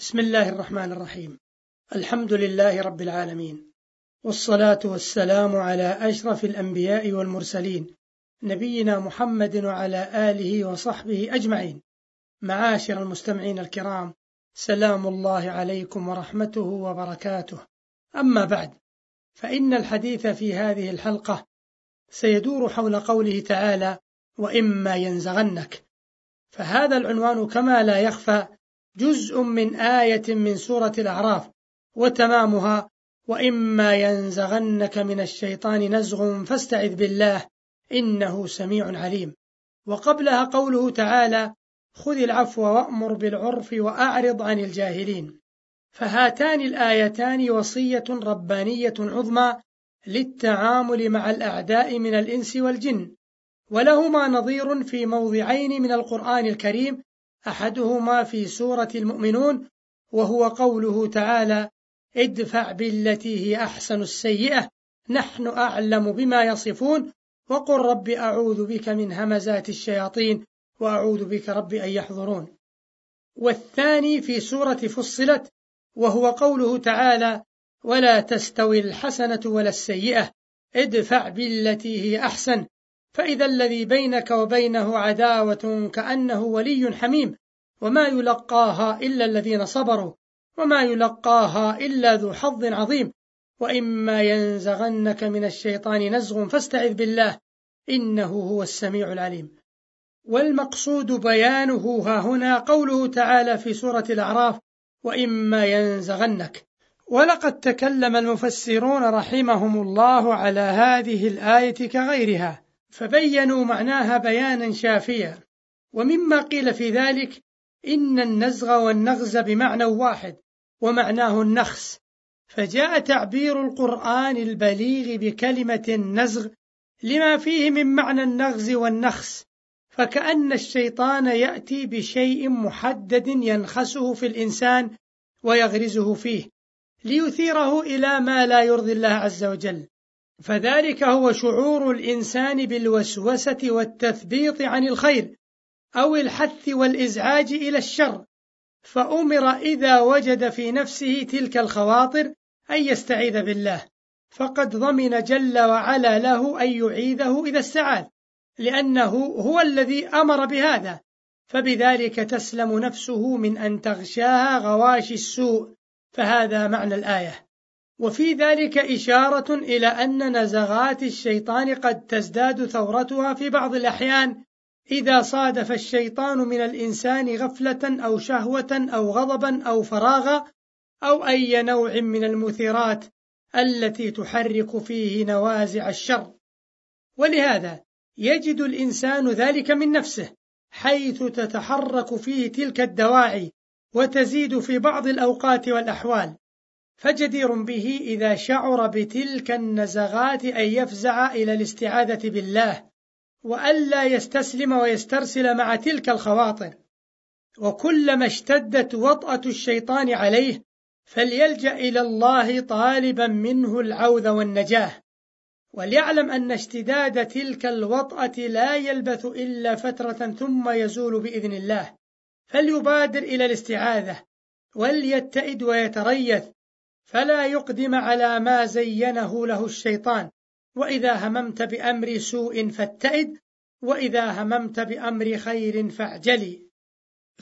بسم الله الرحمن الرحيم الحمد لله رب العالمين والصلاة والسلام على أشرف الأنبياء والمرسلين نبينا محمد وعلى آله وصحبه أجمعين معاشر المستمعين الكرام سلام الله عليكم ورحمته وبركاته أما بعد فإن الحديث في هذه الحلقة سيدور حول قوله تعالى وإما ينزغنك فهذا العنوان كما لا يخفى جزء من آية من سورة الأعراف وتمامها وإما ينزغنك من الشيطان نزغ فاستعذ بالله إنه سميع عليم. وقبلها قوله تعالى خذ العفو وأمر بالعرف وأعرض عن الجاهلين فهاتان الآيتان وصية ربانية عظمى للتعامل مع الأعداء من الإنس والجن ولهما نظير في موضعين من القرآن الكريم أحدهما في سورة المؤمنون وهو قوله تعالى ادفع بالتي هي أحسن السيئة نحن أعلم بما يصفون وقل رب أعوذ بك من همزات الشياطين وأعوذ بك رب أن يحضرون. والثاني في سورة فصلت وهو قوله تعالى ولا تستوي الحسنة ولا السيئة ادفع بالتي هي أحسن فإذا الذي بينك وبينه عداوة كأنه ولي حميم. وما يلقاها إلا الذين صبروا وما يلقاها إلا ذو حظ عظيم. وإما ينزغنك من الشيطان نزغ فاستعذ بالله إنه هو السميع العليم. والمقصود بيانه ها هنا قوله تعالى في سورة الأعراف وإما ينزغنك. ولقد تكلم المفسرون رحمهم الله على هذه الآية كغيرها فبينوا معناها بيانا شافيا. ومما قيل في ذلك إن النزغ والنغز بمعنى واحد ومعناه النخس. فجاء تعبير القرآن البليغ بكلمة النزغ لما فيه من معنى النغز والنخس. فكأن الشيطان يأتي بشيء محدد ينخسه في الإنسان ويغرزه فيه ليثيره إلى ما لا يرضي الله عز وجل. فذلك هو شعور الإنسان بالوسوسة والتثبيط عن الخير. أو الحث والإزعاج إلى الشر فأمر إذا وجد في نفسه تلك الخواطر أن يستعيذ بالله. فقد ضمن جل وعلا له أن يعيذه إذا استعاذ لأنه هو الذي أمر بهذا. فبذلك تسلم نفسه من أن تغشاها غواشي السوء. فهذا معنى الآية. وفي ذلك إشارة إلى أن نزغات الشيطان قد تزداد ثورتها في بعض الأحيان إذا صادف الشيطان من الإنسان غفلة أو شهوة أو غضبا أو فراغا أو أي نوع من المثيرات التي تحرك فيه نوازع الشر. ولهذا يجد الإنسان ذلك من نفسه حيث تتحرك فيه تلك الدواعي وتزيد في بعض الأوقات والأحوال. فجدير به إذا شعر بتلك النزغات أن يفزع إلى الاستعاذة بالله. وألا يستسلم ويسترسل مع تلك الخواطر. وكلما اشتدت وطأة الشيطان عليه فليلجأ إلى الله طالبا منه العوذ والنجاة. وليعلم أن اشتداد تلك الوطأة لا يلبث إلا فترة ثم يزول بإذن الله. فليبادر إلى الاستعاذة. وليتئد ويتريث. فلا يقدم على ما زينه له الشيطان. وإذا هممت بأمر سوء فاتئد وإذا هممت بأمر خير فاعجلي.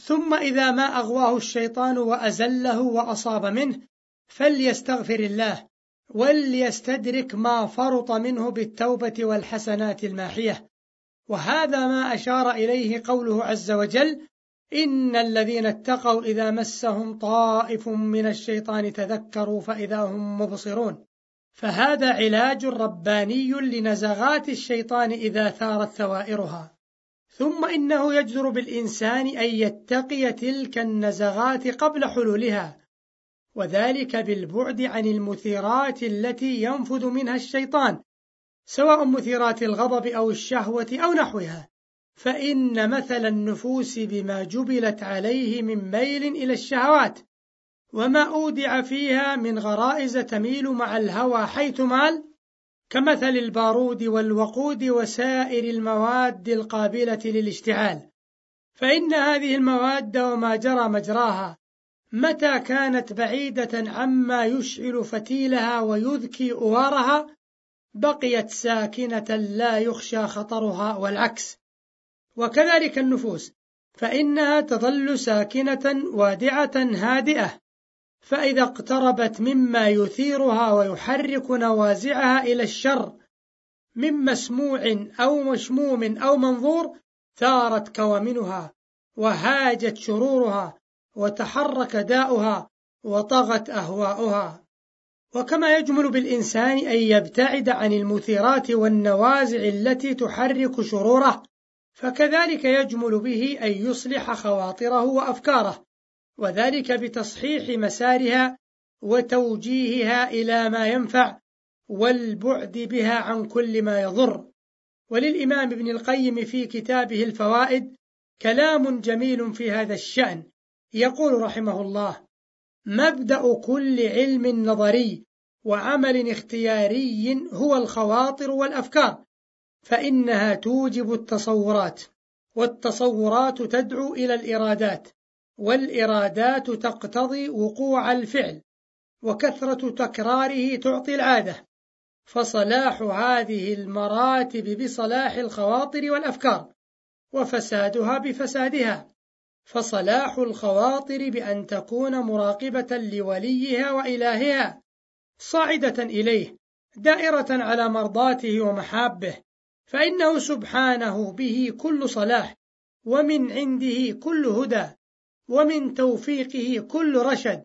ثم إذا ما أغواه الشيطان وأزله وأصاب منه فليستغفر الله وليستدرك ما فرط منه بالتوبة والحسنات الماحية. وهذا ما أشار إليه قوله عز وجل إن الذين اتقوا إذا مسهم طائف من الشيطان تذكروا فإذا هم مبصرون. فهذا علاج رباني لنزغات الشيطان إذا ثارت ثوائرها. ثم إنه يجدر بالإنسان أن يتقي تلك النزغات قبل حلولها وذلك بالبعد عن المثيرات التي ينفذ منها الشيطان سواء مثيرات الغضب أو الشهوة أو نحوها. فإن مثل النفوس بما جبلت عليه من ميل إلى الشهوات وما أودع فيها من غرائز تميل مع الهوى حيث مال كمثل البارود والوقود وسائر المواد القابلة للاشتعال. فإن هذه المواد وما جرى مجراها متى كانت بعيدة عما يشعل فتيلها ويذكي أوارها بقيت ساكنة لا يخشى خطرها والعكس. وكذلك النفوس فإنها تظل ساكنة وادعة هادئة. فإذا اقتربت مما يثيرها ويحرك نوازعها إلى الشر من مسموع أو مشموم أو منظور ثارت كوامنها وهاجت شرورها وتحرك داؤها وطغت أهواؤها. وكما يجمل بالإنسان أن يبتعد عن المثيرات والنوازع التي تحرك شروره فكذلك يجمل به أن يصلح خواطره وأفكاره. وذلك بتصحيح مسارها وتوجيهها إلى ما ينفع والبعد بها عن كل ما يضر. وللإمام ابن القيم في كتابه الفوائد كلام جميل في هذا الشأن. يقول رحمه الله مبدأ كل علم نظري وعمل اختياري هو الخواطر والأفكار فإنها توجب التصورات والتصورات تدعو إلى الإرادات والإرادات تقتضي وقوع الفعل وكثرة تكراره تعطي العادة. فصلاح هذه المراتب بصلاح الخواطر والأفكار وفسادها بفسادها. فصلاح الخواطر بأن تكون مراقبة لوليها وإلهها صاعدة إليه دائرة على مرضاته ومحابه. فإنه سبحانه به كل صلاح ومن عنده كل هدى. ومن توفيقه كل رشد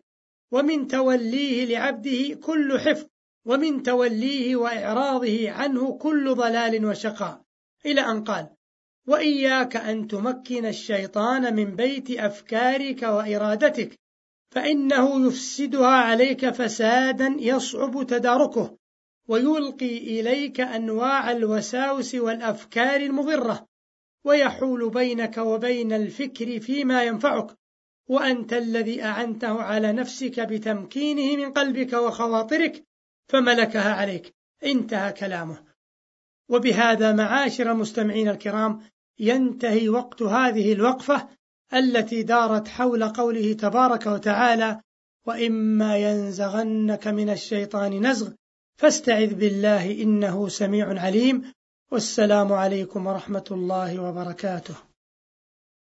ومن توليه لعبده كل حفظ ومن توليه وإعراضه عنه كل ضلال وشقاء. إلى أن قال وإياك أن تمكن الشيطان من بيت أفكارك وإرادتك فإنه يفسدها عليك فسادا يصعب تداركه ويلقي إليك أنواع الوساوس والأفكار المضرة ويحول بينك وبين الفكر فيما ينفعك. وأنت الذي أعنته على نفسك بتمكينه من قلبك وخواطرك فملكها عليك. انتهى كلامه. وبهذا معاشر مستمعين الكرام ينتهي وقت هذه الوقفة التي دارت حول قوله تبارك وتعالى وإما ينزغنك من الشيطان نزغ فاستعذ بالله إنه سميع عليم. والسلام عليكم ورحمة الله وبركاته.